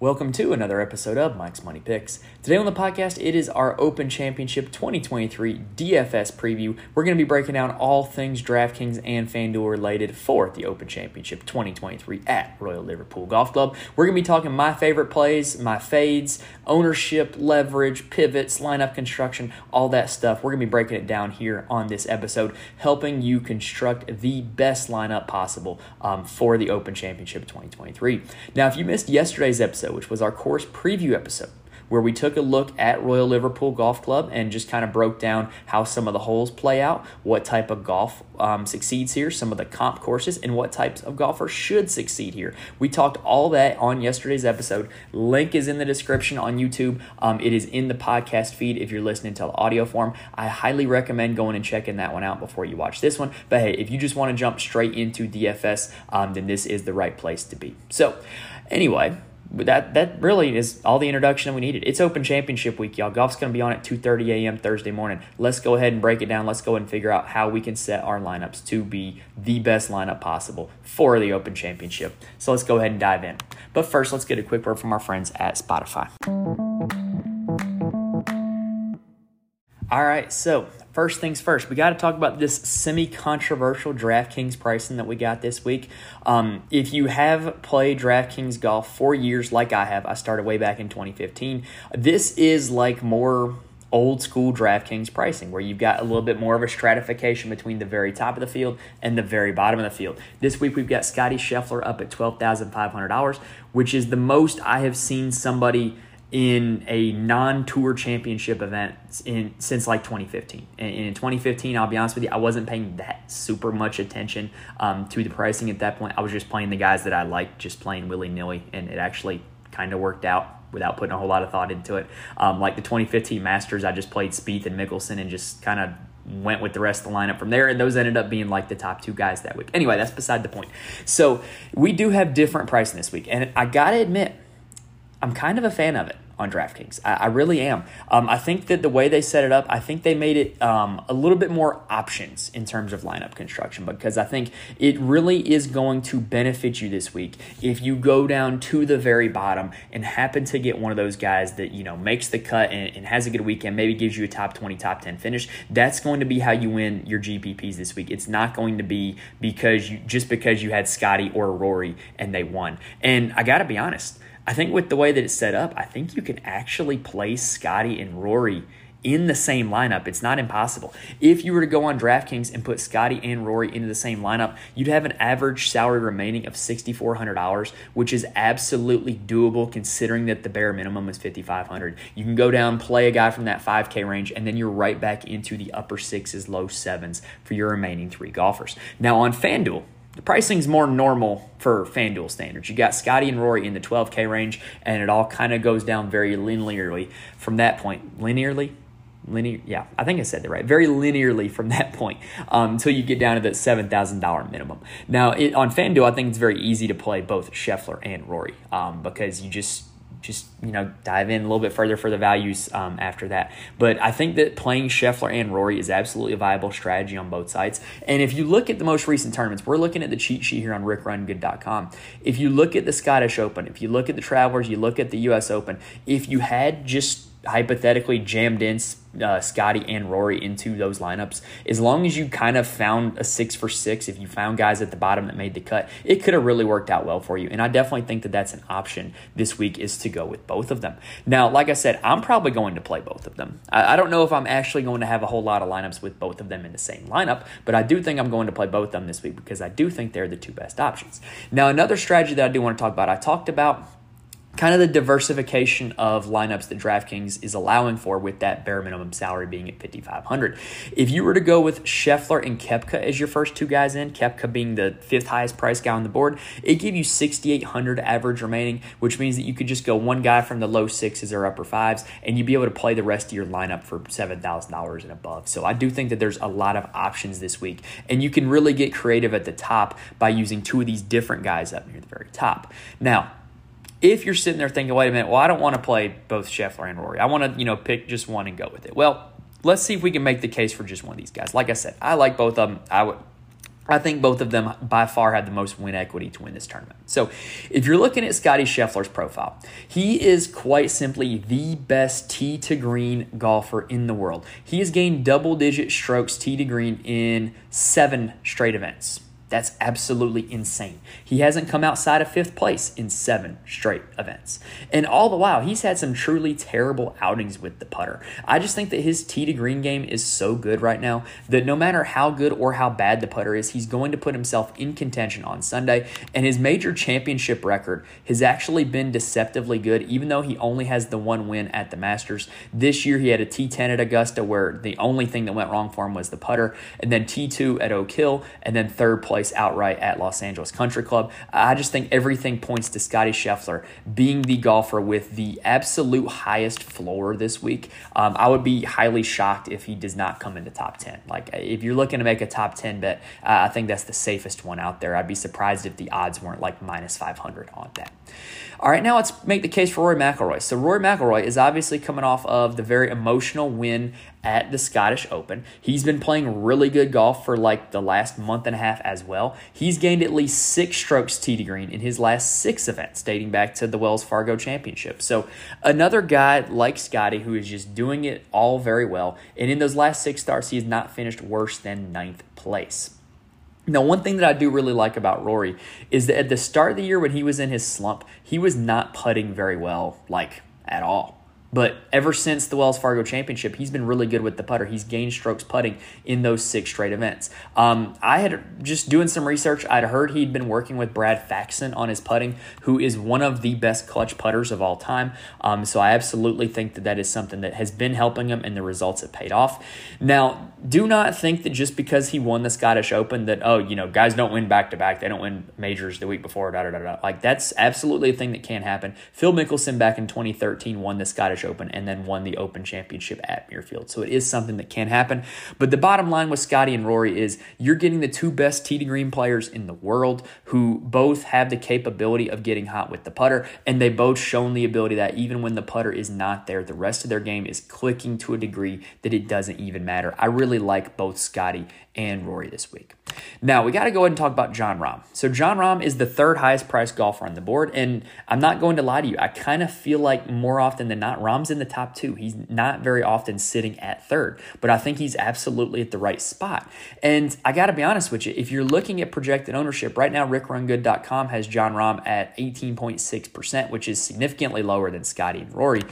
Welcome to another episode of Mike's Money Picks. Today on the podcast, it is our Open Championship 2023 DFS preview. We're going to be breaking down all things DraftKings and FanDuel related for the Open Championship 2023 at Royal Liverpool Golf Club. We're going to be talking my favorite plays, my fades, ownership, leverage, pivots, lineup construction, all that stuff. We're going to be breaking it down here on this episode, helping you construct the best lineup possible um, for the Open Championship 2023. Now, if you missed yesterday's episode, episode, which was our course preview episode, where we took a look at Royal Liverpool Golf Club and just kind of broke down how some of the holes play out, what type of golf um, succeeds here, some of the comp courses, and what types of golfers should succeed here. We talked all that on yesterday's episode. Link is in the description on YouTube. Um, it is in the podcast feed if you're listening to the audio form. I highly recommend going and checking that one out before you watch this one. But hey, if you just want to jump straight into DFS, um, then this is the right place to be. So, anyway, that that really is all the introduction we needed. It's Open Championship week, y'all. Golf's going to be on at 2:30 a.m. Thursday morning. Let's go ahead and break it down. Let's go and figure out how we can set our lineups to be the best lineup possible for the Open Championship. So let's go ahead and dive in. But first, let's get a quick word from our friends at Spotify. All right, so first things first, we got to talk about this semi controversial DraftKings pricing that we got this week. Um, if you have played DraftKings golf for years, like I have, I started way back in 2015. This is like more old school DraftKings pricing, where you've got a little bit more of a stratification between the very top of the field and the very bottom of the field. This week we've got Scotty Scheffler up at $12,500, which is the most I have seen somebody in a non-tour championship event in since like 2015 and in 2015 i'll be honest with you i wasn't paying that super much attention um, to the pricing at that point i was just playing the guys that i liked just playing willy-nilly and it actually kind of worked out without putting a whole lot of thought into it um, like the 2015 masters i just played Spieth and mickelson and just kind of went with the rest of the lineup from there, and those ended up being like the top two guys that week. Anyway, that's beside the point. So we do have different pricing this week, and I gotta admit, I'm kind of a fan of it on DraftKings. I, I really am. Um, I think that the way they set it up, I think they made it um, a little bit more options in terms of lineup construction because I think it really is going to benefit you this week if you go down to the very bottom and happen to get one of those guys that you know makes the cut and, and has a good weekend, maybe gives you a top twenty, top ten finish. That's going to be how you win your GPPs this week. It's not going to be because you just because you had Scotty or Rory and they won. And I got to be honest. I think with the way that it's set up, I think you can actually play Scotty and Rory in the same lineup. It's not impossible. If you were to go on DraftKings and put Scotty and Rory into the same lineup, you'd have an average salary remaining of $6,400, which is absolutely doable considering that the bare minimum is $5,500. You can go down, play a guy from that 5K range, and then you're right back into the upper sixes, low sevens for your remaining three golfers. Now on FanDuel, the pricing's more normal for FanDuel standards. You got Scotty and Rory in the 12K range, and it all kind of goes down very linearly from that point. Linearly? Linear, yeah, I think I said that right. Very linearly from that point um, until you get down to that seven thousand dollar minimum. Now, it, on FanDuel, I think it's very easy to play both Scheffler and Rory um, because you just just you know dive in a little bit further for the values um, after that. But I think that playing Scheffler and Rory is absolutely a viable strategy on both sides. And if you look at the most recent tournaments, we're looking at the cheat sheet here on RickRunGood.com. If you look at the Scottish Open, if you look at the Travelers, you look at the U.S. Open. If you had just hypothetically jammed in uh, Scotty and Rory into those lineups, as long as you kind of found a six for six, if you found guys at the bottom that made the cut, it could have really worked out well for you. And I definitely think that that's an option this week is to go with both of them. Now, like I said, I'm probably going to play both of them. I, I don't know if I'm actually going to have a whole lot of lineups with both of them in the same lineup, but I do think I'm going to play both of them this week because I do think they're the two best options. Now, another strategy that I do want to talk about, I talked about kind of the diversification of lineups that DraftKings is allowing for with that bare minimum salary being at 5500 If you were to go with Scheffler and Koepka as your first two guys in, Koepka being the fifth highest price guy on the board, it give you 6800 average remaining, which means that you could just go one guy from the low sixes or upper fives and you'd be able to play the rest of your lineup for $7,000 and above. So I do think that there's a lot of options this week and you can really get creative at the top by using two of these different guys up near the very top. Now, if you're sitting there thinking, wait a minute, well, I don't want to play both Scheffler and Rory. I want to, you know, pick just one and go with it. Well, let's see if we can make the case for just one of these guys. Like I said, I like both of them. I would I think both of them by far have the most win equity to win this tournament. So, if you're looking at Scotty Scheffler's profile, he is quite simply the best tee to green golfer in the world. He has gained double digit strokes tee to green in seven straight events. That's absolutely insane. He hasn't come outside of fifth place in seven straight events. And all the while, he's had some truly terrible outings with the putter. I just think that his tee to green game is so good right now that no matter how good or how bad the putter is, he's going to put himself in contention on Sunday. And his major championship record has actually been deceptively good, even though he only has the one win at the Masters. This year, he had a T10 at Augusta where the only thing that went wrong for him was the putter, and then T2 at Oak Hill, and then third place place outright at Los Angeles Country Club. I just think everything points to Scotty Scheffler being the golfer with the absolute highest floor this week. Um, I would be highly shocked if he does not come into top 10. Like, if you're looking to make a top 10 bet, uh, I think that's the safest one out there. I'd be surprised if the odds weren't like minus 500 on that. All right, now let's make the case for Rory McIlroy. So Rory McIlroy is obviously coming off of the very emotional win at the Scottish Open. He's been playing really good golf for like the last month and a half as well. He's gained at least six strokes tee to green in his last six events, dating back to the Wells Fargo Championship. So another guy like Scotty who is just doing it all very well. And in those last six starts, he has not finished worse than ninth place. Now, one thing that I do really like about Rory is that at the start of the year when he was in his slump, he was not putting very well, like at all. But ever since the Wells Fargo Championship, he's been really good with the putter. He's gained strokes putting in those six straight events. Um, I had just doing some research. I'd heard he'd been working with Brad Faxon on his putting, who is one of the best clutch putters of all time. Um, so I absolutely think that that is something that has been helping him, and the results have paid off. Now, do not think that just because he won the Scottish Open that oh, you know, guys don't win back to back. They don't win majors the week before. Da da da da. Like that's absolutely a thing that can happen. Phil Mickelson back in 2013 won the Scottish Scottish Open and then won the Open Championship at Muirfield. So it is something that can happen. But the bottom line with Scotty and Rory is you're getting the two best to green players in the world who both have the capability of getting hot with the putter, and they both shown the ability that even when the putter is not there, the rest of their game is clicking to a degree that it doesn't even matter. I really like both Scotty and Rory this week. Now, we got to go ahead and talk about Jon Rahm. So, Jon Rahm is the third highest priced golfer on the board. And I'm not going to lie to you, I kind of feel like more often than not, Rahm's in the top two. He's not very often sitting at third, but I think he's absolutely at the right spot. And I got to be honest with you, if you're looking at projected ownership, right now, rickrungood.com has Jon Rahm at 18.6%, which is significantly lower than Scotty and Rory.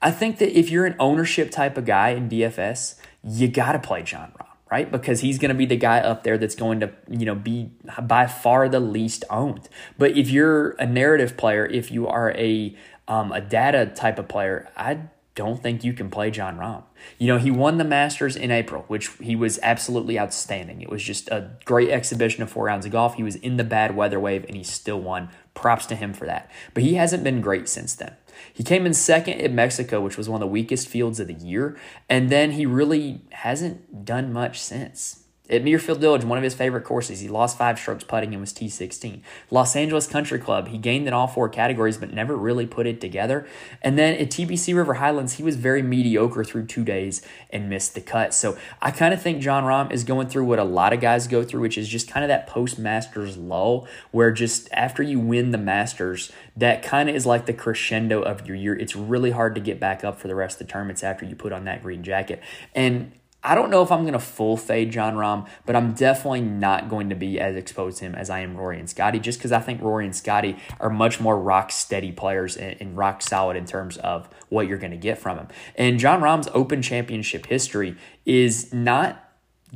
I think that if you're an ownership type of guy in DFS, you got to play Jon Rahm right? Because he's going to be the guy up there that's going to, you know, be by far the least owned. But if you're a narrative player, if you are a um, a data type of player, I don't think you can play Jon Rahm. You know, he won the Masters in April, which he was absolutely outstanding. It was just a great exhibition of four rounds of golf. He was in the bad weather wave and he still won. Props to him for that. But he hasn't been great since then. He came in second at Mexico, which was one of the weakest fields of the year, and then he really hasn't done much since. At Muirfield Village, one of his favorite courses, he lost five strokes putting and was T16. Los Angeles Country Club, he gained in all four categories but never really put it together. And then at TPC River Highlands, he was very mediocre through two days and missed the cut. So I kind of think Jon Rahm is going through what a lot of guys go through, which is just kind of that post Masters lull, where just after you win the Masters, that kind of is like the crescendo of your year. It's really hard to get back up for the rest of the tournaments after you put on that green jacket. And I don't know if I'm going to full fade Jon Rahm, but I'm definitely not going to be as exposed to him as I am Rory and Scotty, just because I think Rory and Scotty are much more rock steady players and, and rock solid in terms of what you're going to get from him. And Jon Rahm's Open Championship history is not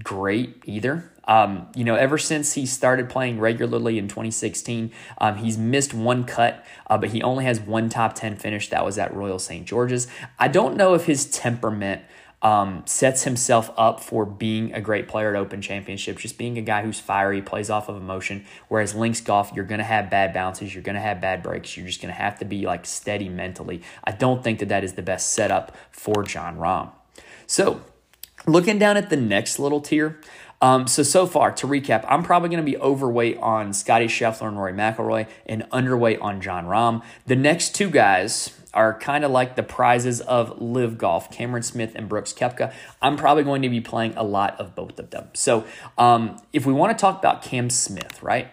great either. Um, you know, ever since he started playing regularly in 2016, um, he's missed one cut, uh, but he only has one top 10 finish. That was at Royal St. George's. I don't know if his temperament um, sets himself up for being a great player at Open Championships, just being a guy who's fiery, plays off of emotion. Whereas links golf, you're going to have bad bounces, you're going to have bad breaks, you're just going to have to be like steady mentally. I don't think that that is the best setup for Jon Rahm. So, looking down at the next little tier, Um, so, so far, to recap, I'm probably going to be overweight on Scotty Scheffler and Rory McIlroy and underweight on Jon Rahm. The next two guys are kind of like the prizes of LIV golf Cameron Smith and Brooks Koepka. I'm probably going to be playing a lot of both of them. So, um, if we want to talk about Cam Smith, right?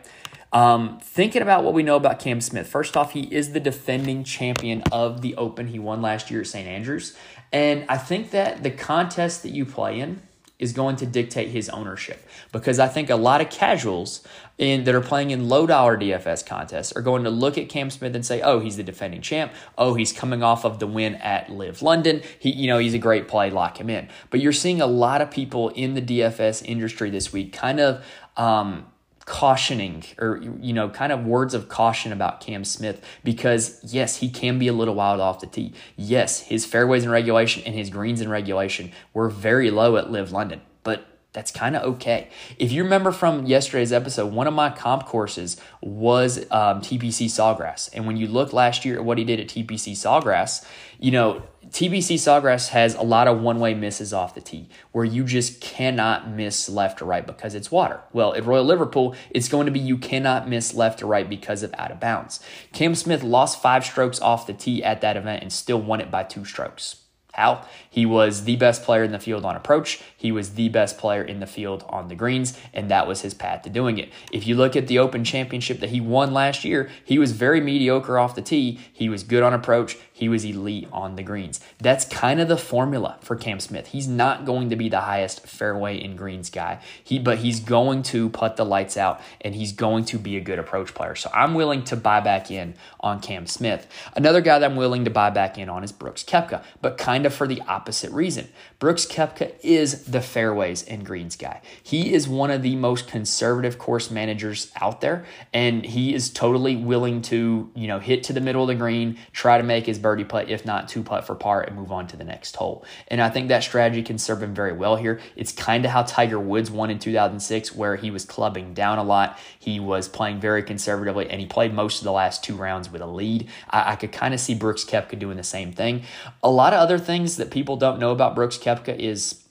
Um, thinking about what we know about Cam Smith, first off, he is the defending champion of the Open. He won last year at St. Andrews. And I think that the contest that you play in is going to dictate his ownership because I think a lot of casuals in that are playing in low dollar DFS contests are going to look at Cam Smith and say, "Oh, he's the defending champ. Oh, he's coming off of the win at LIV London. He, you know, he's a great play. Lock him in." But you're seeing a lot of people in the DFS industry this week kind of um, cautioning or you know kind of words of caution about Cam Smith because yes he can be a little wild off the tee. Yes his fairways in regulation and his greens in regulation were very low at LIV London but that's kind of okay. If you remember from yesterday's episode, one of my comp courses was um, TPC Sawgrass. And when you look last year at what he did at TPC Sawgrass, you know, TPC Sawgrass has a lot of one way misses off the tee where you just cannot miss left or right because it's water. Well, at Royal Liverpool, it's going to be you cannot miss left or right because of out of bounds. Cam Smith lost five strokes off the tee at that event and still won it by two strokes. How? He was the best player in the field on approach. He was the best player in the field on the greens, and that was his path to doing it. If you look at the Open Championship that he won last year, he was very mediocre off the tee. He was good on approach. He was elite on the greens. That's kind of the formula for Cam Smith. He's not going to be the highest fairway in greens guy. He but he's going to put the lights out and he's going to be a good approach player. So I'm willing to buy back in on Cam Smith. Another guy that I'm willing to buy back in on is Brooks Koepka, but kind of for the opposite reason. Brooks Koepka is the fairways and greens guy. He is one of the most conservative course managers out there and he is totally willing to, you know, hit to the middle of the green, try to make his birdie putt, if not two putt for par, and move on to the next hole. And I think that strategy can serve him very well here. It's kind of how Tiger Woods won in 2006, where he was clubbing down a lot. He was playing very conservatively, and he played most of the last two rounds with a lead. I, I could kind of see Brooks Koepka doing the same thing. A lot of other things that people don't know about Brooks Koepka is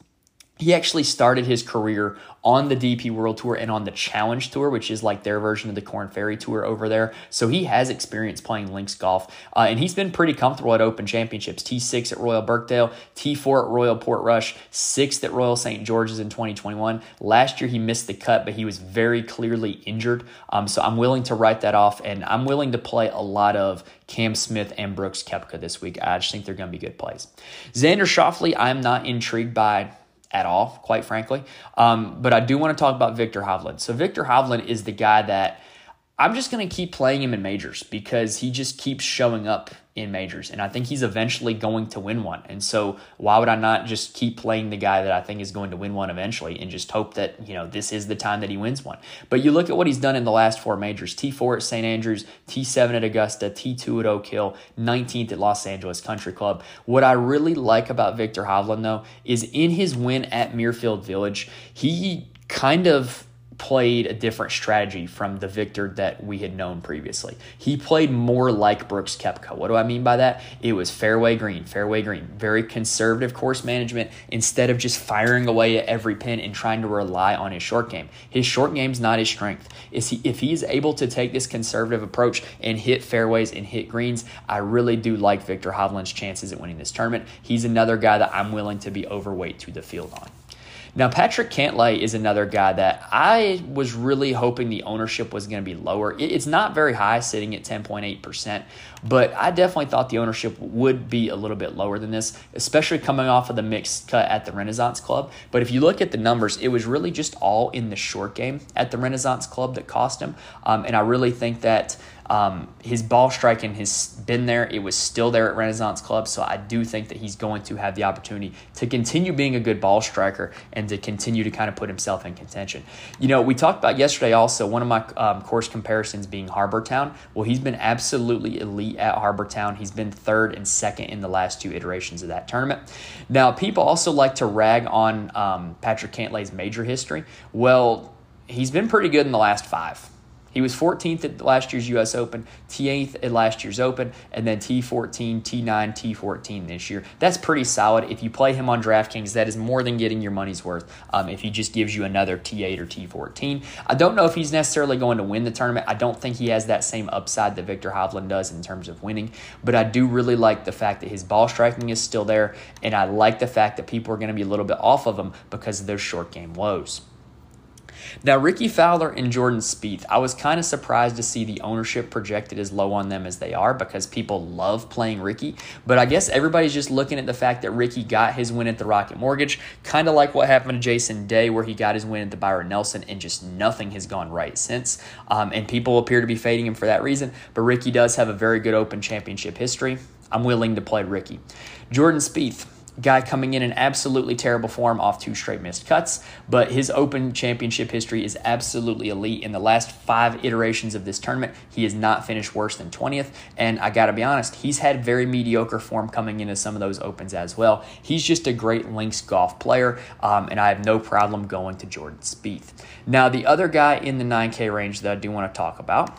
he actually started his career on the DP World Tour and on the Challenge Tour, which is like their version of the Corn Ferry Tour over there. So he has experience playing links golf, uh, and he's been pretty comfortable at Open Championships. T6 at Royal Birkdale, T4 at Royal Portrush, sixth at Royal St. George's in 2021. Last year he missed the cut, but he was very clearly injured. Um, so I'm willing to write that off, and I'm willing to play a lot of Cam Smith and Brooks Koepka this week. I just think they're going to be good plays. Xander Schauffele, I'm not intrigued by at all, quite frankly. Um, but I do want to talk about Viktor Hovland. So Viktor Hovland is the guy that I'm just going to keep playing him in majors because he just keeps showing up in majors. And I think he's eventually going to win one. And so why would I not just keep playing the guy that I think is going to win one eventually and just hope that, you know, this is the time that he wins one. But you look at what he's done in the last four majors T4 at St. Andrews, T7 at Augusta, T2 at Oak Hill, 19th at Los Angeles Country Club. What I really like about Viktor Hovland, though, is in his win at Muirfield Village, he kind of played a different strategy from the Viktor that we had known previously. He played more like Brooks Koepka. What do I mean by that? It was fairway green, fairway green, very conservative course management instead of just firing away at every pin and trying to rely on his short game. His short game's not his strength. Is he if he's able to take this conservative approach and hit fairways and hit greens, I really do like Viktor Hovland's chances at winning this tournament. He's another guy that I'm willing to be overweight to the field on. Now, Patrick Cantlay is another guy that I was really hoping the ownership was going to be lower. It's not very high, sitting at 10.8%, but I definitely thought the ownership would be a little bit lower than this, especially coming off of the mixed cut at the Renaissance Club. But if you look at the numbers, it was really just all in the short game at the Renaissance Club that cost him. Um, and I really think that um, his ball striking has been there. It was still there at Renaissance Club. So I do think that he's going to have the opportunity to continue being a good ball striker and to continue to kind of put himself in contention. You know, we talked about yesterday also one of my um, course comparisons being Harbour Town. Well, he's been absolutely elite at Harbour Town. He's been third and second in the last two iterations of that tournament. Now, people also like to rag on um, Patrick Cantlay's major history. Well, he's been pretty good in the last five. He was 14th at last year's U.S. Open, T8th at last year's Open, and then T14, T9, T14 this year. That's pretty solid. If you play him on DraftKings, that is more than getting your money's worth um, if he just gives you another T8 or T14. I don't know if he's necessarily going to win the tournament. I don't think he has that same upside that Viktor Hovland does in terms of winning, but I do really like the fact that his ball striking is still there, and I like the fact that people are going to be a little bit off of him because of their short game woes. Now, Rickie Fowler and Jordan Spieth, I was kind of surprised to see the ownership projected as low on them as they are because people love playing Rickie. But I guess everybody's just looking at the fact that Rickie got his win at the Rocket Mortgage, kind of like what happened to Jason Day, where he got his win at the Byron Nelson, and just nothing has gone right since. Um, and people appear to be fading him for that reason. But Rickie does have a very good Open Championship history. I'm willing to play Rickie. Jordan Spieth, Guy coming in in absolutely terrible form off two straight missed cuts, but his Open Championship history is absolutely elite. In the last five iterations of this tournament, he has not finished worse than 20th. And I got to be honest, he's had very mediocre form coming into some of those Opens as well. He's just a great links golf player, um, and I have no problem going to Jordan Spieth. Now, the other guy in the 9K range that I do want to talk about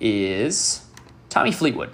is Tommy Fleetwood.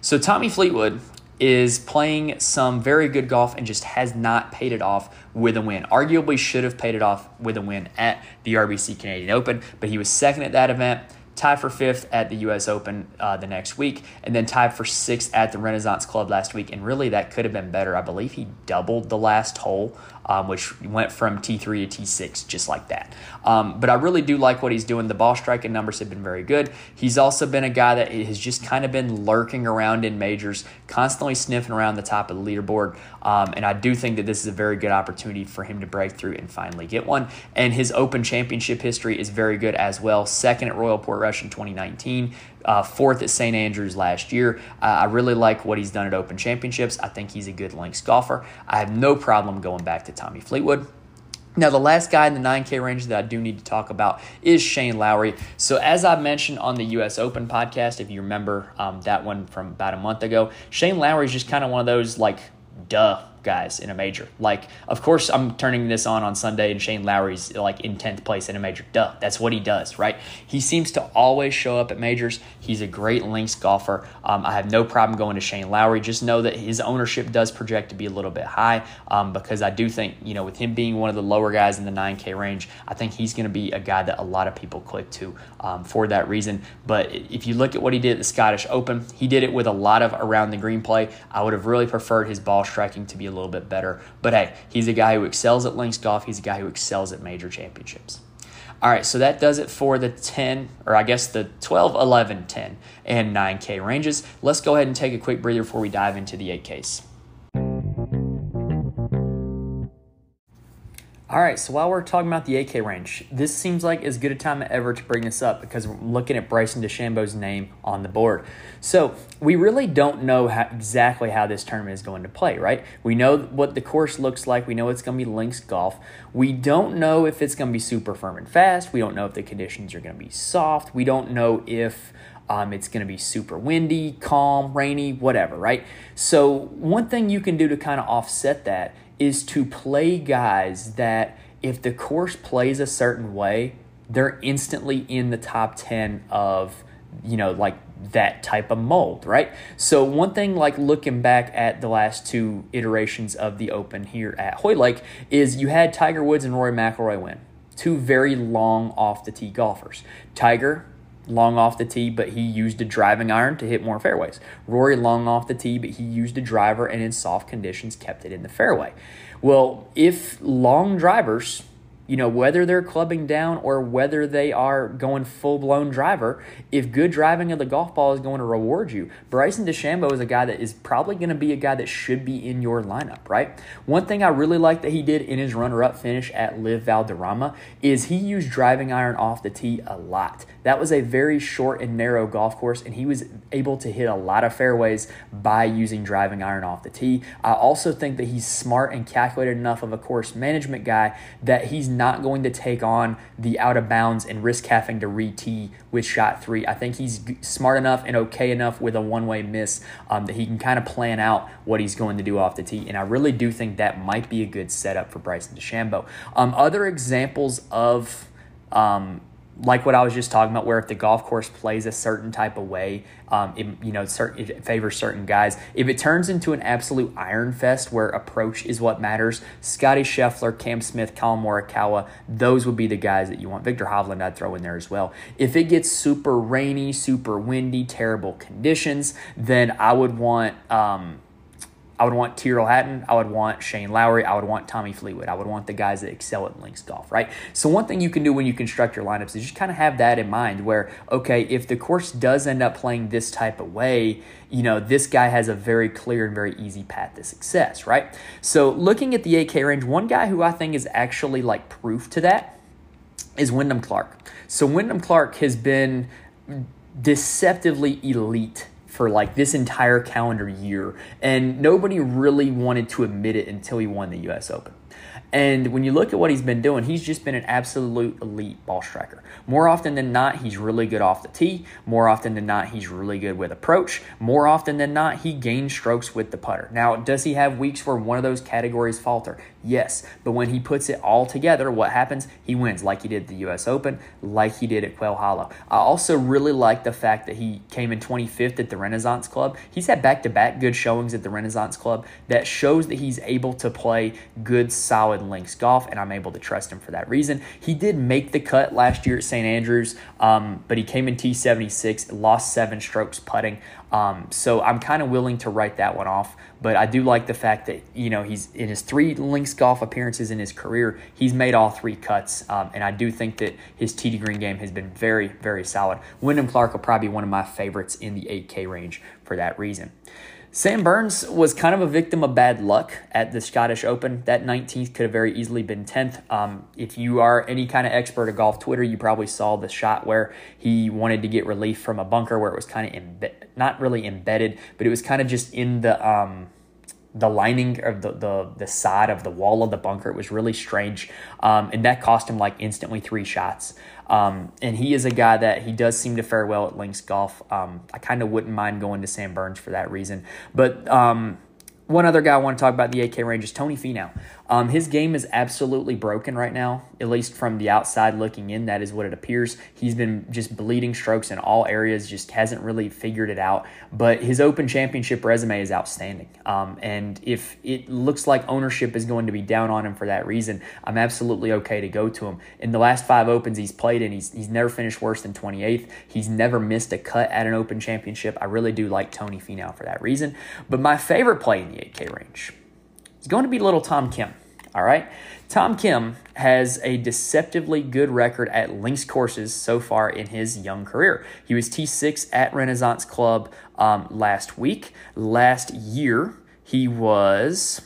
So, Tommy Fleetwood is playing some very good golf and just has not paid it off with a win. Arguably should have paid it off with a win at the RBC Canadian Open, but he was second at that event tied for fifth at the U.S. Open uh, the next week, and then tied for sixth at the Renaissance Club last week. And really, that could have been better. I believe he doubled the last hole um, which went from T3 to T6 just like that. Um, but I really do like what he's doing. The ball striking numbers have been very good. He's also been a guy that has just kind of been lurking around in majors, constantly sniffing around the top of the leaderboard. Um, and I do think that this is a very good opportunity for him to break through and finally get one. And his Open Championship history is very good as well. Second at Royal Portrush in 2019, uh, fourth at St. Andrews last year. Uh, I really like what he's done at Open Championships. I think he's a good links golfer. I have no problem going back to Tommy Fleetwood. Now, the last guy in the 9K range that I do need to talk about is Shane Lowry. So, as I mentioned on the US Open podcast, if you remember um, that one from about a month ago, Shane Lowry is just kind of one of those like, duh guys in a major. Like, of course, I'm turning this on on Sunday, and Shane Lowry's like in tenth place in a major. Duh, that's what he does, right? He seems to always show up at majors. He's a great links golfer. Um, I have no problem going to Shane Lowry. Just know that his ownership does project to be a little bit high um, because I do think you know with him being one of the lower guys in the 9K range, I think he's going to be a guy that a lot of people click to um, for that reason. But if you look at what he did at the Scottish Open, he did it with a lot of around the green play. I would have really preferred his ball striking to be a little bit better. But hey, he's a guy who excels at links golf. He's a guy who excels at major championships. All right, so that does it for the 10, or I guess the 12, 11, 10, and 9K ranges. Let's go ahead and take a quick breather before we dive into the 8Ks. All right, so while we're talking about the 8K range, this seems like as good a time ever to bring this up because we're looking at Bryson DeChambeau's name on the board. So we really don't know how, exactly how this tournament is going to play, right? We know what the course looks like. We know it's going to be links golf. We don't know if it's going to be super firm and fast. We don't know if the conditions are going to be soft. We don't know if um, it's going to be super windy, calm, rainy, whatever, right? So one thing you can do to kind of offset that is to play guys that if the course plays a certain way, they're instantly in the top 10 of, you know, like that type of mold, right? So one thing like looking back at the last two iterations of the Open here at Hoylake is you had Tiger Woods and Rory McIlroy win. Two very long off the tee golfers. Tiger long off the tee, but he used a driving iron to hit more fairways. Rory long off the tee, but he used a driver and in soft conditions kept it in the fairway. Well, if long drivers you know, whether they're clubbing down or whether they are going full blown driver, if good driving of the golf ball is going to reward you, Bryson DeChambeau is a guy that is probably going to be a guy that should be in your lineup, right? One thing I really like that he did in his runner up finish at LIV Valderrama is he used driving iron off the tee a lot. That was a very short and narrow golf course, and he was able to hit a lot of fairways by using driving iron off the tee. I also think that he's smart and calculated enough of a course management guy that he's not going to take on the out of bounds and risk having to re tee with shot three. I think he's smart enough and okay enough with a one way miss um, that he can kind of plan out what he's going to do off the tee. And I really do think that might be a good setup for Bryson DeChambeau. Um, other examples of um, like what I was just talking about, where if the golf course plays a certain type of way, um, it, you know, certain, it favors certain guys. If it turns into an absolute iron fest where approach is what matters, Scotty Scheffler, Cam Smith, Collin Morikawa, those would be the guys that you want. Viktor Hovland, I'd throw in there as well. If it gets super rainy, super windy, terrible conditions, then I would want. Um, I would want Tyrrell Hatton. I would want Shane Lowry. I would want Tommy Fleetwood. I would want the guys that excel at links golf, right? So one thing you can do when you construct your lineups is just kind of have that in mind where, okay, if the course does end up playing this type of way, you know, this guy has a very clear and very easy path to success, right? So looking at the 8K range, one guy who I think is actually like proof to that is Wyndham Clark. So Wyndham Clark has been deceptively elite for like this entire calendar year, and nobody really wanted to admit it until he won the U.S. Open. And when you look at what he's been doing, he's just been an absolute elite ball striker. More often than not, he's really good off the tee. More often than not, he's really good with approach. More often than not, he gains strokes with the putter. Now, does he have weeks where one of those categories falter? Yes. But when he puts it all together, what happens? He wins, like he did the U.S. Open, like he did at Quail Hollow. I also really like the fact that he came in 25th at the Renaissance Club. He's had back to back good showings at the Renaissance Club that shows that he's able to play good, solid links golf, and I'm able to trust him for that reason. He did make the cut last year at St. Andrews, um, but he came in T76, lost seven strokes putting. Um, so I'm kind of willing to write that one off. But I do like the fact that you know he's in his three links golf appearances in his career, he's made all three cuts, um, and I do think that his to green game has been very, very solid. Wyndham Clark will probably be one of my favorites in the 8K range for that reason. Sam Burns was kind of a victim of bad luck at the Scottish Open. That 19th could have very easily been 10th. Um, if you are any kind of expert of golf Twitter, you probably saw the shot where he wanted to get relief from a bunker where it was kind of imbe- not really embedded, but it was kind of just in the um, the lining of the, the the side of the wall of the bunker. It was really strange, um, and that cost him like instantly three shots. Um, and he is a guy that he does seem to fare well at links golf. Um, I kind of wouldn't mind going to Sam Burns for that reason, but um, one other guy I want to talk about the 8K range is Tony Finau. Um, his game is absolutely broken right now, at least from the outside looking in. That is what it appears. He's been just bleeding strokes in all areas, just hasn't really figured it out. But his Open Championship resume is outstanding. Um, and if it looks like ownership is going to be down on him for that reason, I'm absolutely okay to go to him. In the last five Opens he's played in, he's, he's never finished worse than 28th. He's never missed a cut at an Open Championship. I really do like Tony Finau for that reason. But my favorite play in the 8K range is going to be little Tom Kim. All right. Tom Kim has a deceptively good record at links courses so far in his young career. He was T6 at Renaissance Club um, last week. Last year, he was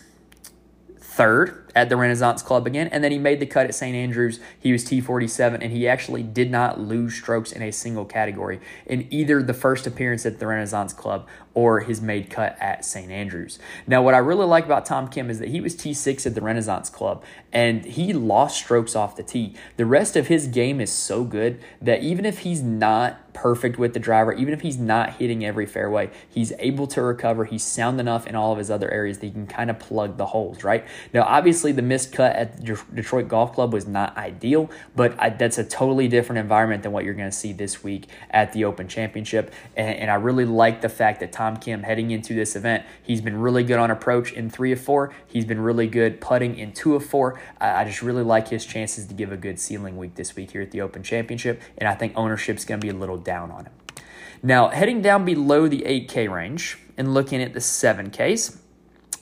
third at the Renaissance Club again, and then he made the cut at St. Andrews. He was T47, and he actually did not lose strokes in a single category in either the first appearance at the Renaissance Club or his made cut at St. Andrews. Now, what I really like about Tom Kim is that he was T6 at the Renaissance Club, and he lost strokes off the tee. The rest of his game is so good that even if he's not perfect with the driver, even if he's not hitting every fairway, he's able to recover. He's sound enough in all of his other areas that he can kind of plug the holes, right? Now, obviously, the missed cut at Detroit Golf Club was not ideal, but I, that's a totally different environment than what you're going to see this week at the Open Championship. And, and I really like the fact that Tom Kim, heading into this event, he's been really good on approach in three of four. He's been really good putting in two of four. I just really like his chances to give a good ceiling week this week here at the Open Championship, and I think ownership's going to be a little down on him. Now, heading down below the 8K range and looking at the 7Ks,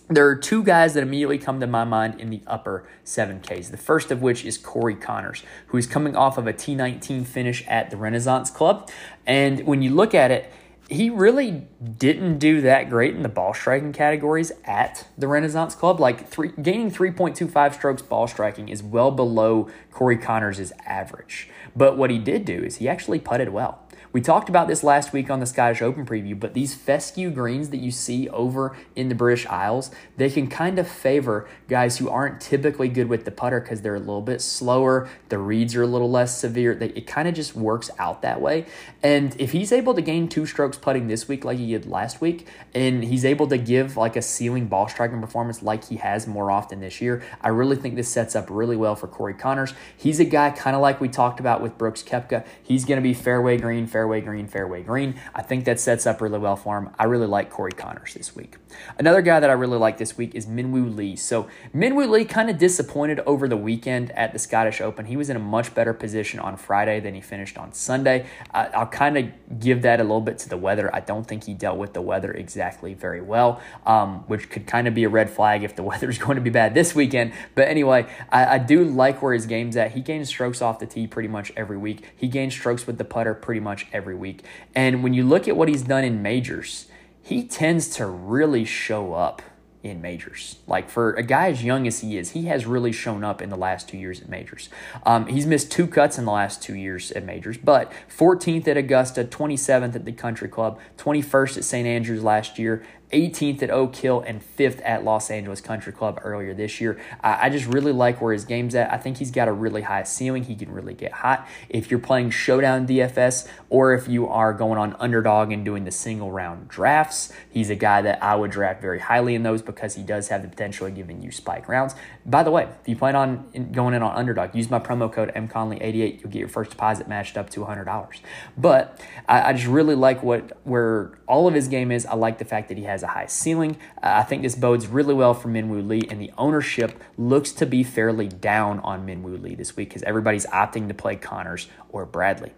there are two guys that immediately come to my mind in the upper 7Ks. The first of which is Corey Conners, who is coming off of a T19 finish at the Renaissance Club. And when you look at it, he really didn't do that great in the ball striking categories at the Renaissance Club. Like three, gaining 3.25 strokes ball striking is well below Corey Conners' average. But what he did do is he actually putted well. We talked about this last week on the Scottish Open preview, but these fescue greens that you see over in the British Isles, they can kind of favor guys who aren't typically good with the putter because they're a little bit slower, the reads are a little less severe. They, it kind of just works out that way. And if he's able to gain two strokes putting this week like he did last week, and he's able to give like a ceiling ball striking performance like he has more often this year, I really think this sets up really well for Corey Conners. He's a guy kind of like we talked about with Brooks Koepka. He's going to be fairway green, fairway green, fairway green. I think that sets up really well for him. I really like Corey Conners this week. Another guy that I really like this week is Minwoo Lee. So Minwoo Lee kind of disappointed over the weekend at the Scottish Open. He was in a much better position on Friday than he finished on Sunday. I, will kind of give that a little bit to the weather. I don't think he dealt with the weather exactly very well, um, which could kind of be a red flag if the weather is going to be bad this weekend. But anyway, I, I do like where his game's at. He gains strokes off the tee pretty much every week. He gains strokes with the putter pretty much every week. And when you look at what he's done in majors, he tends to really show up in majors. Like for a guy as young as he is, he has really shown up in the last two years at majors. Um, he's missed two cuts in the last two years at majors, but 14th at Augusta, 27th at the Country Club, 21st at St. Andrews last year, 18th at Oak Hill, and 5th at Los Angeles Country Club earlier this year. I, I just really like where his game's at. I think he's got a really high ceiling. He can really get hot. If you're playing Showdown DFS or if you are going on underdog and doing the single round drafts, he's a guy that I would draft very highly in those because he does have the potential of giving you spike rounds. By the way, if you plan on going in on underdog, use my promo code mconley88. You'll get your first deposit matched up to $100. But I, I just really like what where all of his game is. I like the fact that he has a high ceiling. Uh, I think this bodes really well for Minwoo Lee, and the ownership looks to be fairly down on Minwoo Lee this week because everybody's opting to play Conners or Bradley.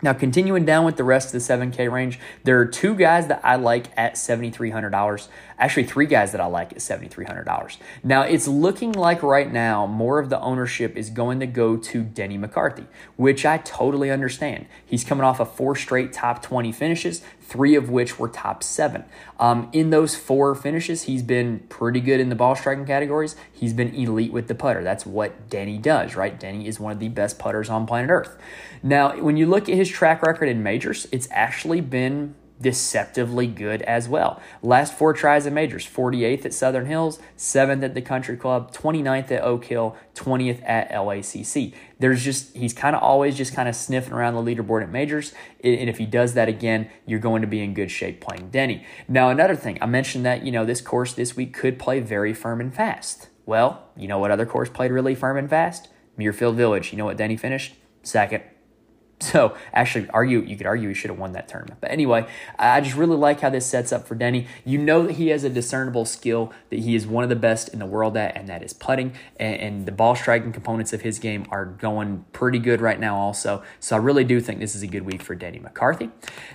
Now, continuing down with the rest of the 7K range, there are two guys that I like at $7,300. Actually, three guys that I like at $7,300. Now, it's looking like right now more of the ownership is going to go to Denny McCarthy, which I totally understand. He's coming off of four straight top 20 finishes, three of which were top seven. Um, in those four finishes, he's been pretty good in the ball striking categories. He's been elite with the putter. That's what Denny does, right? Denny is one of the best putters on planet Earth. Now, when you look at his track record in majors, it's actually been deceptively good as well. Last four tries at majors 48th at Southern Hills, 7th at the Country Club, 29th at Oak Hill, 20th at LACC. There's just, he's kind of always just kind of sniffing around the leaderboard at majors. And if he does that again, you're going to be in good shape playing Denny. Now, another thing, I mentioned that, you know, this course this week could play very firm and fast. Well, you know what other course played really firm and fast? Muirfield Village. You know what Denny finished? Second. So actually, argue you could argue he should have won that tournament. But anyway, I just really like how this sets up for Denny. You know that he has a discernible skill that he is one of the best in the world at, and that is putting. And, and the ball striking components of his game are going pretty good right now, also. So I really do think this is a good week for Denny McCarthy.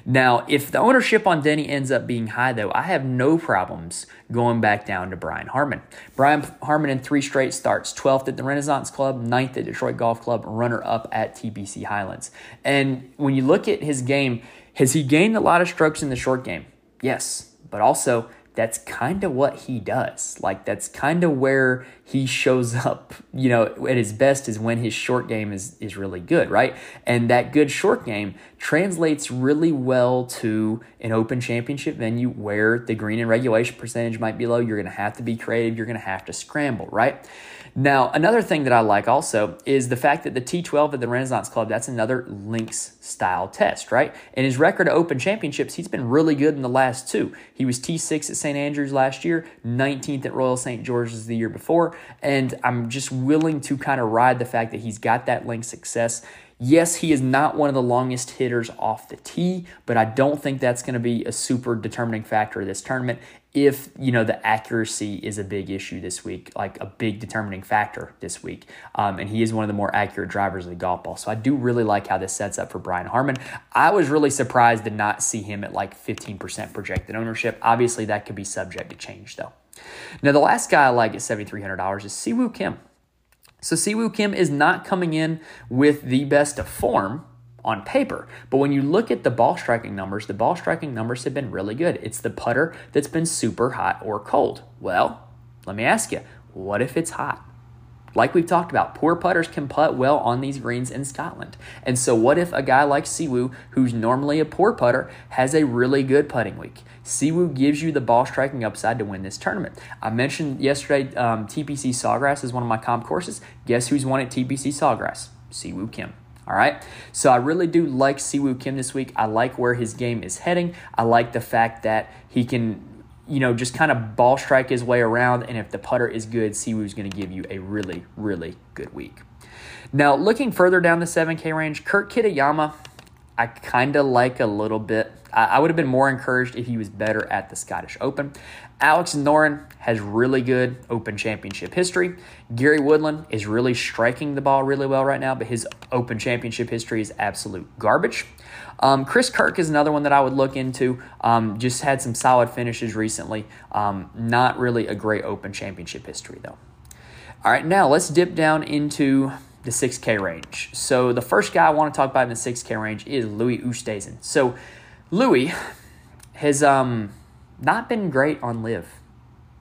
Now, if the ownership on Denny ends up being high, though, I have no problems going back down to Brian Harman. Brian Harman in three straight starts 12th at the Renaissance Club, 9th at Detroit Golf Club, runner up at TPC Highlands. And when you look at his game, has he gained a lot of strokes in the short game? Yes, but also that's kind of what he does. Like that's kind of where he shows up, you know, at his best is when his short game is is really good, right? And that good short game translates really well to an open championship venue where the green and regulation percentage might be low. You're going to have to be creative, you're going to have to scramble, right? Now, another thing that I like also is the fact that the T12 at the Renaissance Club, that's another links style test, right? And his record of open championships, he's been really good in the last two. He was T6 at St. Andrews last year, 19th at Royal St. George's the year before. And I'm just willing to kind of ride the fact that he's got that link success. Yes, he is not one of the longest hitters off the tee, but I don't think that's going to be a super determining factor of this tournament if you know the accuracy is a big issue this week, like a big determining factor this week. Um, and he is one of the more accurate drivers of the golf ball. So I do really like how this sets up for Brian Harman. I was really surprised to not see him at like 15% projected ownership. Obviously, that could be subject to change though. Now, the last guy I like at $7,300 is Siwoo Kim. So Siwoo Kim is not coming in with the best of form on paper. But when you look at the ball striking numbers, the ball striking numbers have been really good. It's the putter that's been super hot or cold. Well, let me ask you, what if it's hot? Like we've talked about, poor putters can putt well on these greens in Scotland. And so, what if a guy like Siwoo, who's normally a poor putter, has a really good putting week? Siwoo gives you the ball striking upside to win this tournament. I mentioned yesterday um, TPC Sawgrass is one of my comp courses. Guess who's won at TPC Sawgrass? Siwoo Kim. All right. So I really do like Siwoo Kim this week. I like where his game is heading. I like the fact that he can, you know, just kind of ball strike his way around. And if the putter is good, Siwoo's going to give you a really, really good week. Now, looking further down the 7K range, Kurt Kitayama, I kind of like a little bit. I, would have been more encouraged if he was better at the Scottish Open. Alex Noren has really good Open Championship history. Gary Woodland is really striking the ball really well right now, but his Open Championship history is absolute garbage. Um, Chris Kirk is another one that I would look into. Um, just had some solid finishes recently. Um, not really a great Open Championship history, though. All right, now let's dip down into the 6K range. So the first guy I want to talk about in the 6K range is Louis Oosthuizen. So Louis has um, not been great on LIV,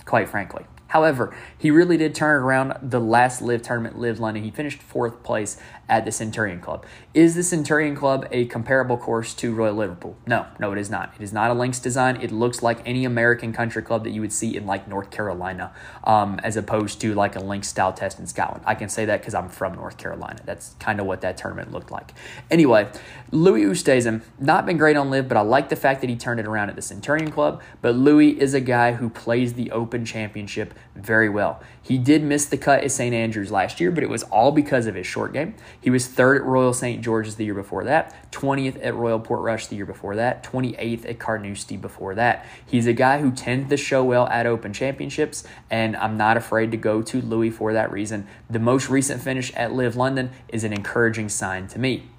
quite frankly. However, he really did turn around the last LIV tournament, LIV London. He finished fourth place at the Centurion Club. Is the Centurion Club a comparable course to Royal Liverpool? No, no, it is not. It is not a links design. It looks like any American country club that you would see in like North Carolina, um, as opposed to like a links style test in Scotland. I can say that because I'm from North Carolina. That's kind of what that tournament looked like. Anyway, Louis Oosthuizen, not been great on LIV, but I like the fact that he turned it around at the Centurion Club. But Louis is a guy who plays the Open Championship very well. He did miss the cut at St. Andrews last year, but it was all because of his short game. He was third at Royal St. George's the year before that, 20th at Royal Portrush the year before that, 28th at Carnoustie before that. He's a guy who tends to show well at Open Championships, and I'm not afraid to go to Louis for that reason. The most recent finish at LIV London is an encouraging sign to me.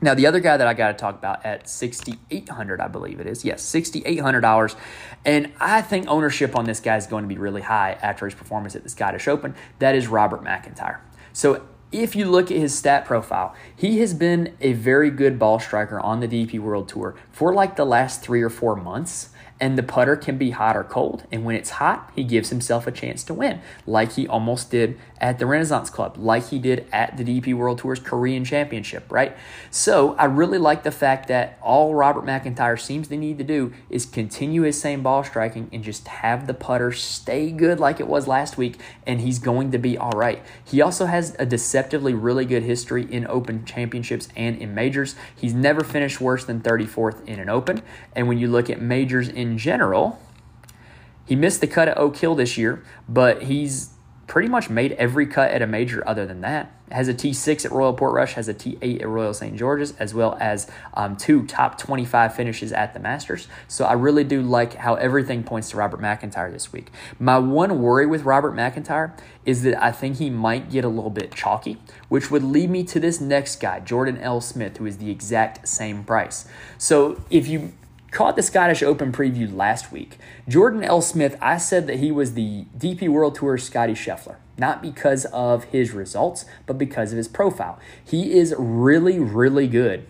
Now, the other guy that I got to talk about at sixty eight hundred, I believe it is. Yes, sixty eight hundred dollars, and I think ownership on this guy is going to be really high after his performance at the Scottish Open. That is Robert McIntyre. So, if you look at his stat profile, he has been a very good ball striker on the DP World Tour for like the last three or four months and the putter can be hot or cold. And when it's hot, he gives himself a chance to win, like he almost did at the Renaissance Club, like he did at the DP World Tour's Korean Championship, right? So I really like the fact that all Robert McIntyre seems to need to do is continue his same ball striking and just have the putter stay good like it was last week, and he's going to be all right. He also has a deceptively really good history in Open Championships and in majors. He's never finished worse than 34th in an Open, and when you look at majors in general, he missed the cut at Oak Hill this year, but he's pretty much made every cut at a major other than that. Has a T6 at Royal Portrush, has a T8 at Royal St. George's, as well as um, two top 25 finishes at the Masters. So I really do like how everything points to Robert McIntyre this week. My one worry with Robert McIntyre is that I think he might get a little bit chalky, which would lead me to this next guy, Jordan L. Smith, who is the exact same price. So if you caught the Scottish Open preview last week. Jordan L. Smith, I said that he was the DP World Tour Scotty Scheffler, not because of his results, but because of his profile. He is really, really good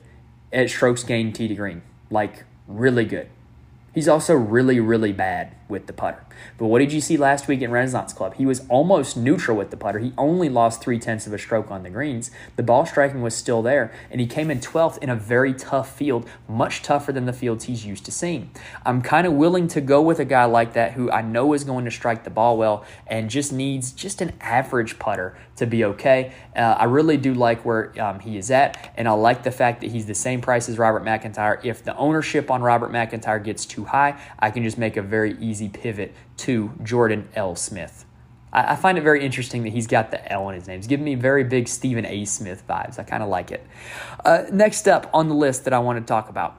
at strokes gained tee to green. Like, really good. He's also really, really bad with the putter. But what did you see last week in Renaissance Club? He was almost neutral with the putter. He only lost three tenths of a stroke on the greens. The ball striking was still there, and he came in 12th in a very tough field, much tougher than the fields he's used to seeing. I'm kind of willing to go with a guy like that who I know is going to strike the ball well and just needs just an average putter to be okay. Uh, I really do like where um, he is at, and I like the fact that he's the same price as Robert McIntyre. If the ownership on Robert McIntyre gets too high, I can just make a very easy pivot to Jordan L. Smith. I, I find it very interesting that he's got the L in his name. It's giving me very big Stephen A. Smith vibes. I kind of like it. Uh, next up on the list that I want to talk about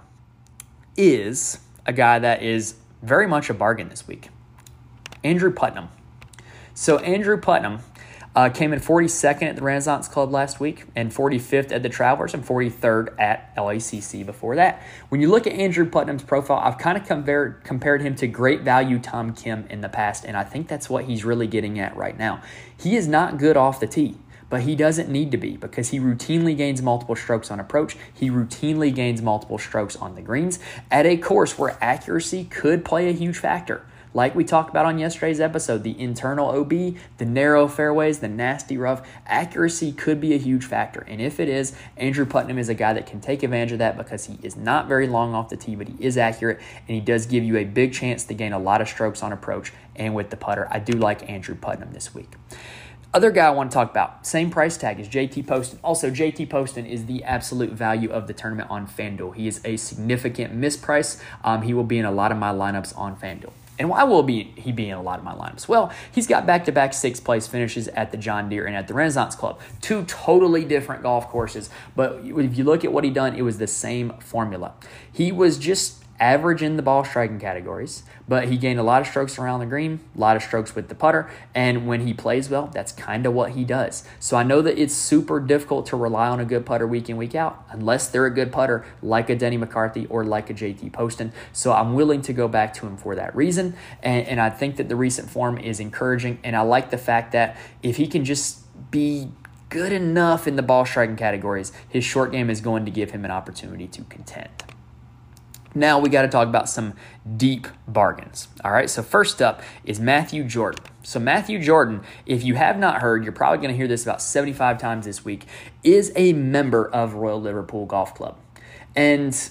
is a guy that is very much a bargain this week Andrew Putnam. So, Andrew Putnam uh, came in 42nd at the Renaissance Club last week and 45th at the Travelers and 43rd at LACC before that. When you look at Andrew Putnam's profile, I've kind of compared, compared him to great value Tom Kim in the past, and I think that's what he's really getting at right now. He is not good off the tee but he doesn't need to be because he routinely gains multiple strokes on approach. He routinely gains multiple strokes on the greens at a course where accuracy could play a huge factor. Like we talked about on yesterday's episode, the internal OB, the narrow fairways, the nasty rough, accuracy could be a huge factor. And if it is, Andrew Putnam is a guy that can take advantage of that because he is not very long off the tee, but he is accurate and he does give you a big chance to gain a lot of strokes on approach and with the putter. I do like Andrew Putnam this week. Other guy I want to talk about, same price tag as JT Poston. Also, JT Poston is the absolute value of the tournament on FanDuel. He is a significant misprice. Um, he will be in a lot of my lineups on FanDuel. And why will be he be in a lot of my lineups? Well, he's got back to back sixth place finishes at the John Deere and at the Renaissance Club. Two totally different golf courses. But if you look at what he done, it was the same formula. He was just average in the ball striking categories, but he gained a lot of strokes around the green, a lot of strokes with the putter, and when he plays well, that's kind of what he does. So I know that it's super difficult to rely on a good putter week in, week out, unless they're a good putter like a Denny McCarthy or like a JT Poston. So I'm willing to go back to him for that reason, and, and I think that the recent form is encouraging, and I like the fact that if he can just be good enough in the ball striking categories, his short game is going to give him an opportunity to contend. Now we got to talk about some deep bargains. All right, so first up is Matthew Jordan. So, Matthew Jordan, if you have not heard, you're probably going to hear this about 75 times this week, is a member of Royal Liverpool Golf Club. And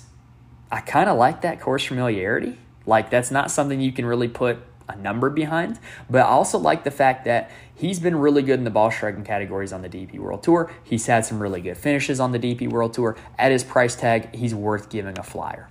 I kind of like that course familiarity. Like, that's not something you can really put a number behind, but I also like the fact that he's been really good in the ball striking categories on the DP World Tour. He's had some really good finishes on the DP World Tour. At his price tag, he's worth giving a flyer.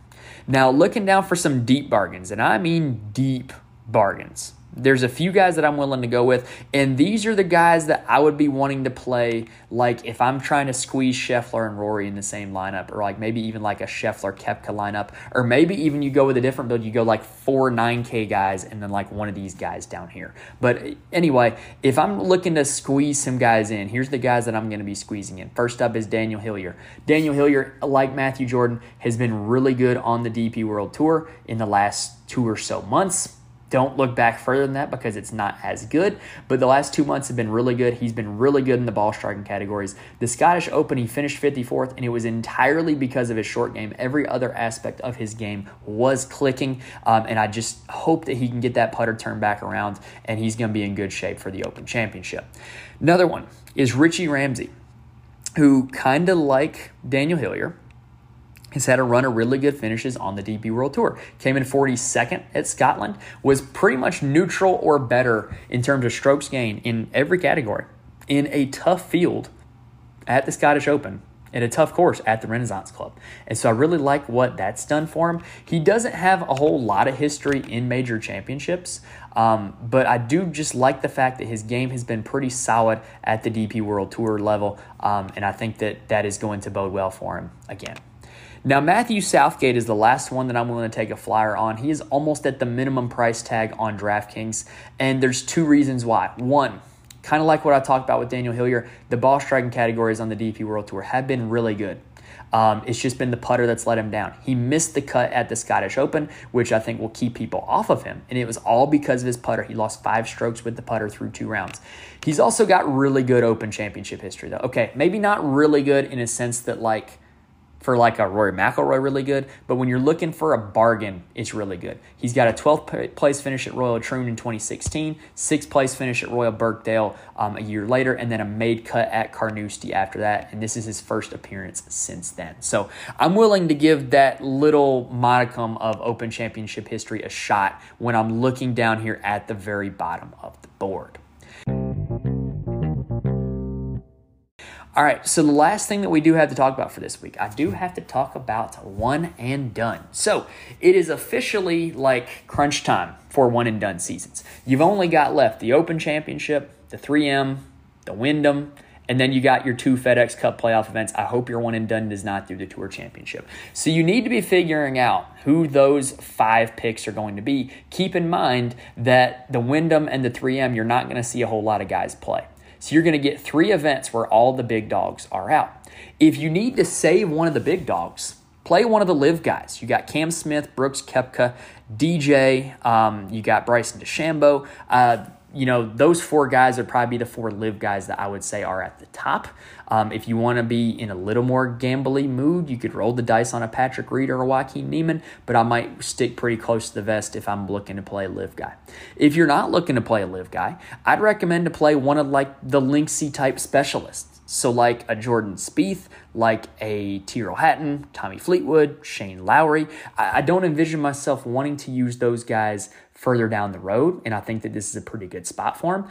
Now, looking down for some deep bargains, and I mean deep bargains. There's a few guys that I'm willing to go with, and these are the guys that I would be wanting to play. Like if I'm trying to squeeze Scheffler and Rory in the same lineup, or like maybe even like a Scheffler Koepka lineup, or maybe even you go with a different build. You go like four 9K guys, and then like one of these guys down here. But anyway, if I'm looking to squeeze some guys in, here's the guys that I'm going to be squeezing in. First up is Daniel Hillier. Daniel Hillier, like Matthew Jordan, has been really good on the DP World Tour in the last two or so months don't look back further than that because it's not as good. But the last two months have been really good. He's been really good in the ball striking categories. The Scottish Open, he finished 54th, and it was entirely because of his short game. Every other aspect of his game was clicking, um, and I just hope that he can get that putter turned back around, and he's going to be in good shape for the Open Championship. Another one is Richie Ramsay, who kind of like Daniel Hillier has had a run of really good finishes on the DP World Tour. Came in 42nd at Scotland, was pretty much neutral or better in terms of strokes gained in every category. In a tough field at the Scottish Open, in a tough course at the Renaissance Club. And so I really like what that's done for him. He doesn't have a whole lot of history in major championships, um, but I do just like the fact that his game has been pretty solid at the DP World Tour level, um, and I think that that is going to bode well for him again. Now, Matthew Southgate is the last one that I'm willing to take a flyer on. He is almost at the minimum price tag on DraftKings, and there's two reasons why. One, kind of like what I talked about with Daniel Hillier, the ball striking categories on the DP World Tour have been really good. Um, it's just been the putter that's let him down. He missed the cut at the Scottish Open, which I think will keep people off of him. And it was all because of his putter. He lost five strokes with the putter through two rounds. He's also got really good Open Championship history, though. Okay, maybe not really good in a sense that, like, for like a Rory McIlroy really good, but when you're looking for a bargain, it's really good. He's got a 12th place finish at Royal Troon in 2016, sixth place finish at Royal Birkdale um, a year later, and then a made cut at Carnoustie after that. And this is his first appearance since then. So I'm willing to give that little modicum of Open Championship history a shot when I'm looking down here at the very bottom of the board. All right, so the last thing that we do have to talk about for this week, I do have to talk about one and done. So it is officially like crunch time for one and done seasons. You've only got left the Open Championship, the 3M, the Wyndham, and then you got your two FedEx Cup playoff events. I hope your one and done does not do the Tour Championship. So you need to be figuring out who those five picks are going to be. Keep in mind that the Wyndham and the 3M, you're not going to see a whole lot of guys play. So you're going to get three events where all the big dogs are out. If you need to save one of the big dogs, play one of the LIV guys. You got Cam Smith, Brooks Koepka, DJ, um, you got Bryson DeChambeau. Uh, you know, those four guys would probably be the four LIV guys that I would say are at the top. Um, if you want to be in a little more gambly mood, you could roll the dice on a Patrick Reed or a Joaquin Niemann, but I might stick pretty close to the vest if I'm looking to play a LIV guy. If you're not looking to play a LIV guy, I'd recommend to play one of like the Linksy type specialists. So, like a Jordan Spieth, like a Tyrrell Hatton, Tommy Fleetwood, Shane Lowry, I, I don't envision myself wanting to use those guys further down the road, and I think that this is a pretty good spot for him.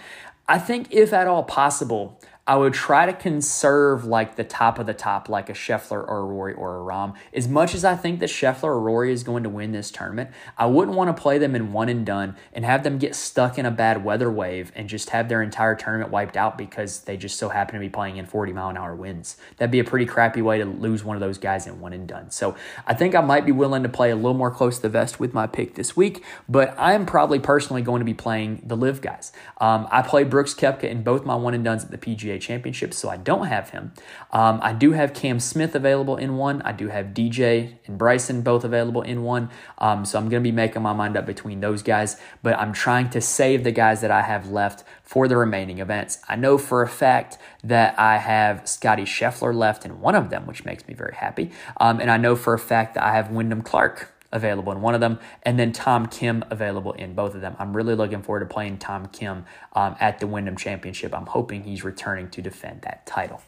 I think if at all possible, I would try to conserve like the top of the top, like a Scheffler or a Rory or a Rahm. As much as I think that Scheffler or Rory is going to win this tournament, I wouldn't want to play them in one and done and have them get stuck in a bad weather wave and just have their entire tournament wiped out because they just so happen to be playing in 40 mile an hour winds. That'd be a pretty crappy way to lose one of those guys in one and done. So I think I might be willing to play a little more close to the vest with my pick this week, but I'm probably personally going to be playing the LIV guys. Um, I played Brooks Koepka in both my one and duns at the PGA PGA Championship, so I don't have him. Um, I do have Cam Smith available in one. I do have DJ and Bryson both available in one. Um, so I'm going to be making my mind up between those guys, but I'm trying to save the guys that I have left for the remaining events. I know for a fact that I have Scotty Scheffler left in one of them, which makes me very happy. Um, and I know for a fact that I have Wyndham Clark available in one of them, and then Tom Kim available in both of them. I'm really looking forward to playing Tom Kim um, at the Wyndham Championship. I'm hoping he's returning to defend that title.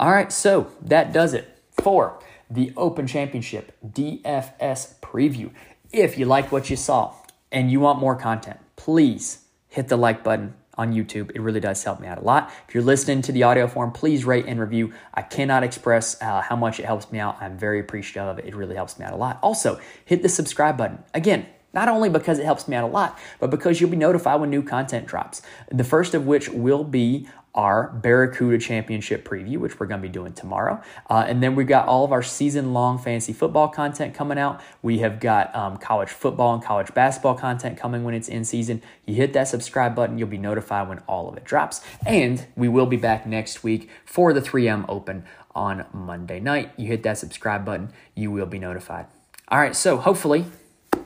All right, so that does it for the Open Championship DFS preview. If you liked what you saw and you want more content, please hit the like button, on YouTube. It really does help me out a lot. If you're listening to the audio form, please rate and review. I cannot express uh, how much it helps me out. I'm very appreciative of it. It really helps me out a lot. Also, hit the subscribe button. Again, not only because it helps me out a lot, but because you'll be notified when new content drops. The first of which will be our Barracuda Championship preview, which we're going to be doing tomorrow. Uh, and then we've got all of our season long fantasy football content coming out. We have got um, college football and college basketball content coming when it's in season. You hit that subscribe button, you'll be notified when all of it drops. And we will be back next week for the 3M Open on Monday night. You hit that subscribe button, you will be notified. All right, so hopefully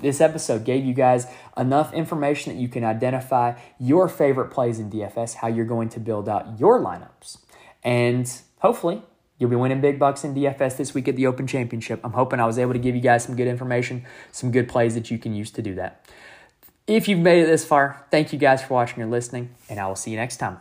this episode gave you guys enough information that you can identify your favorite plays in DFS, how you're going to build out your lineups. And hopefully, you'll be winning big bucks in DFS this week at the Open Championship. I'm hoping I was able to give you guys some good information, some good plays that you can use to do that. If you've made it this far, thank you guys for watching and listening, and I will see you next time.